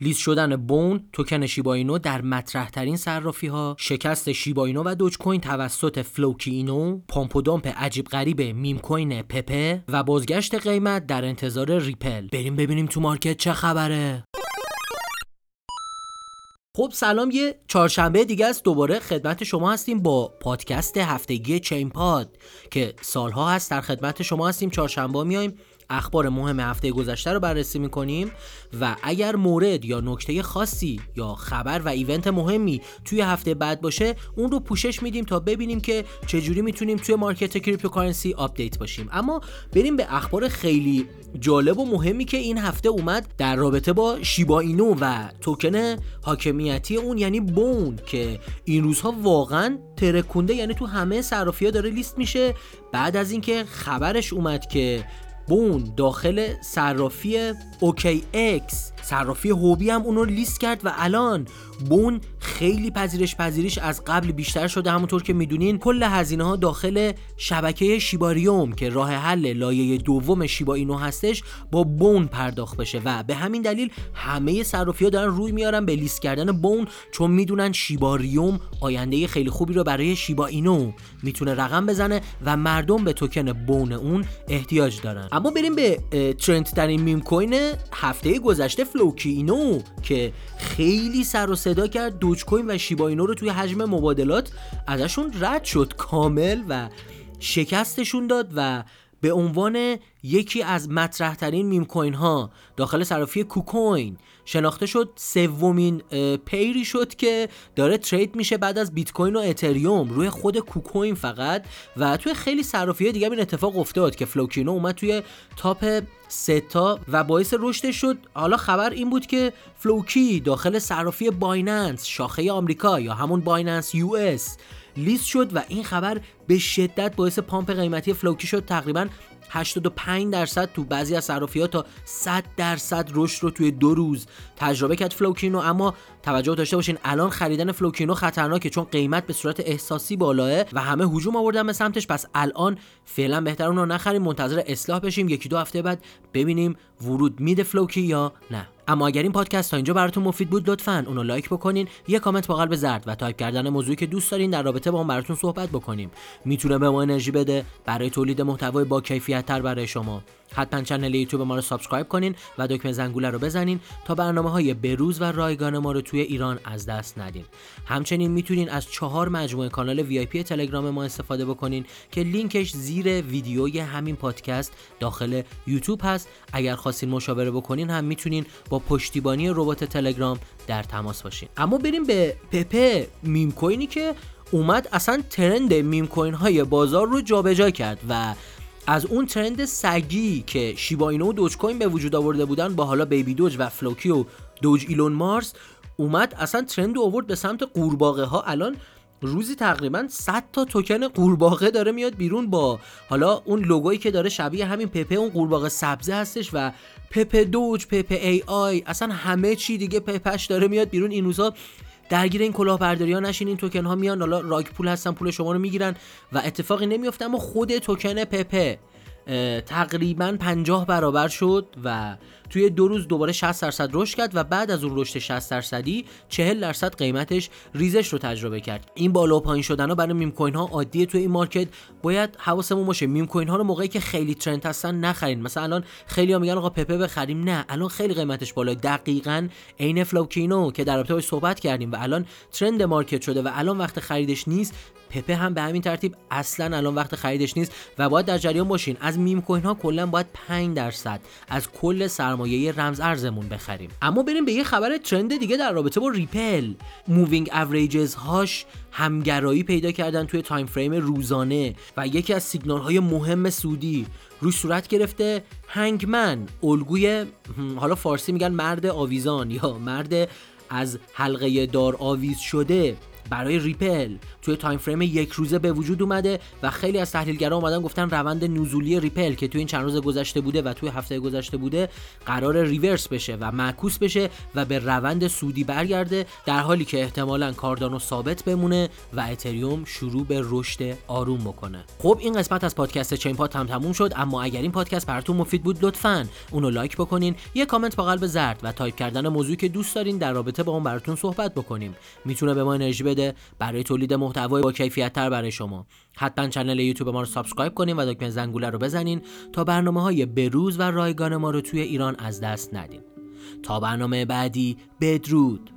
لیست شدن بون توکن شیباینو در مطرح ترین صرافی ها شکست شیباینو و دوج کوین توسط فلوکینو pump و dump عجیب غریب meme coin پپه و بازگشت قیمت در انتظار ریپل. بریم ببینیم تو market چه خبره. خب سلام یه چهارشنبه دیگه است. دوباره خدمت شما هستیم با پادکست هفتگی چین پاد که سالها هست در خدمت شما هستیم. چهارشنبه میایم اخبار مهم هفته گذشته رو بررسی می‌کنیم و اگر مورد یا نکته خاصی یا خبر و event مهمی توی هفته بعد باشه اون رو پوشش میدیم تا ببینیم که چجوری می‌تونیم توی market cryptocurrency update باشیم. اما بریم به اخبار خیلی جالب و مهمی که این هفته اومد در رابطه با شیبا اینو و توکن حاکمیتی اون یعنی بون که این روزها واقعا ترکونده یعنی تو همه صرافی ها داره لیست میشه. بعد از اینکه خبرش اومد که بون داخل صرافی اوکی اکس صرافی هوبی هم اونو لیست کرد و الان بون خیلی پذیرش پذیرش از قبل بیشتر شده همونطور که می‌دونین. کل هزینه ها داخل شبکه شیباریوم که راه حل لایه دوم شیبا اینو هستش با بون پرداخت بشه و به همین دلیل همه صرافی ها دارن روی میارن به لیست کردن بون چون می‌دونن شیباریوم آینده خیلی خوبی رو برای شیبا اینو می‌تونه رقم بزنه و مردم به توکن بون احتیاج دارن. اما بریم به trend ترین meme coin هفته گذشته فلوکی اینو که خیلی سر و صدا کرد دوج کوین و شیبا اینو رو توی حجم مبادلات ازشون رد شد کامل و شکستشون داد و به عنوان یکی از مطرح ترین meme coin ها داخل صرافی کوکوین شناخته شد سومین pair ی شد که داره trade میشه بعد از بیت کوین و اتریوم روی خود کوکوین فقط و توی خیلی صرافی دیگه این اتفاق افتاد که فلوکینو اومد توی top سه تا و باعث رشدش شد. حالا خبر این بود که فلوکی داخل صرافی بایننس شاخه آمریکا یا همون بایننس یو اس لیست شد و این خبر به شدت باعث pump قیمتی فلوکی شد. تقریبا 85 درصد تو بعضی از صرافی تا 100 درصد رشد رو توی دو روز تجربه کرد فلوکینو. اما توجه داشته باشین الان خریدن فلوکینو خطرناکه چون قیمت به صورت احساسی بالاست و همه هجوم آوردن به سمتش. پس الان فعلا بهتر اون رو نخریم منتظر اصلاح بشیم. یکی دو هفته بعد ببینیم ورود میده فلوکی یا نه. اما اگر این پادکست تا اینجا براتون مفید بود لطفا اونو لایک بکنین یه کامنت با قلب زرد و تایپ کردن موضوعی که دوست دارین در رابطه با اون براتون صحبت بکنیم. می‌تونه به ما انرژی بده برای تولید محتوای با کیفیت تر برای شما. حتما channel یوتیوب ما رو subscribe کنین و دکمه زنگوله رو بزنین تا برنامه های بروز و رایگان ما رو توی ایران از دست ندین. همچنین می‌تونین از چهار مجموعه کانال VIP تلگرام ما استفاده بکنین که لینکش زیر ویدیوی همین پادکست داخل یوتیوب هست. اگر خواستین مشاوره بکنین هم می‌تونین با پشتیبانی ربات تلگرام در تماس باشین. اما بریم به پپه meme coin ی که اومد اصلا trend meme coin های بازار رو جابجا کرد و از اون trend سگی که شیباینو و دوج کوین به وجود آورده بودن با حالا بیبی دوج و فلوکی و دوج ایلون مارس اومد اصلا trend آورد به سمت قورباغه ها. الان روزی تقریبا 100 تا توکن قورباغه داره میاد بیرون با حالا اون لوگویی که داره شبیه همین پپه اون قورباغه سبزه هستش و پپه دوج پپه AI اصلا همه چی دیگه پپش داره میاد بیرون. این روزا درگیر این کلاهبرداری ها نشین این توکن ها میان حالا rug pull هستن پول شما رو می‌گیرن و اتفاقی نمیفته اما خود توکن پپه تقریبا 50 برابر شد و توی دو روز دوباره 60 درصد رشد کرد و بعد از اون رشد 60 درصدی 40 درصد قیمتش ریزش رو تجربه کرد. این بالا و پایین شدن ها برای meme coin ها عادیه توی این market. باید حواسمون باشه meme coin ها رو موقعی که خیلی trend هستن نخرین. مثلا الان خیلی ها میگن آقا پپه بخریم. نه الان خیلی قیمتش بالا دقیقا عین فلوکینو که در رابطه صحبت کردیم و الان trend market شده و الان وقت خریدش نیست پپه هم به همین ترتیب اصلا الان وقت خریدش نیست و باید در جریان باشین. از meme coin ها کلا باید 5 درصد از کل سرمایه رمز ارزمون بخریم. اما بریم به یه خبر trend دیگه در رابطه با ریپل. moving averages هاش همگرایی پیدا کردن توی time frame روزانه و یکی از سیگنال های مهم سودی روی صورت گرفته hanging man. الگوی حالا فارسی میگن مرد آویزان یا مرد از حلقه دار آویز شده. برای ریپل. توی time frame یک روزه به وجود اومده و خیلی از تحلیلگرا اومدن گفتن روند نزولی ریپل که توی این چند روز گذشته بوده و توی هفته گذشته بوده قراره reverse بشه و معکوس بشه و به روند صعودی برگرده در حالی که احتمالا کاردانو ثابت بمونه و اتریوم شروع به رشد آروم بکنه. خب این قسمت از پادکست چین پاد هم تموم شد اما اگر این پادکست براتون مفید بود لطفا اونو لایک بکنین یه کامنت با قلب زرد و تایپ کردن موضوعی که دوست دارین در رابطه با اون براتون صحبت بکنیم. می‌تونه به ما انرژی بده برای تولید محتوای با کیفیت تر برای شما. حتما channel یوتیوب ما رو subscribe کنین و دکمه زنگوله رو بزنین تا برنامه های بروز و رایگان ما رو توی ایران از دست ندین. تا برنامه بعدی بدرود!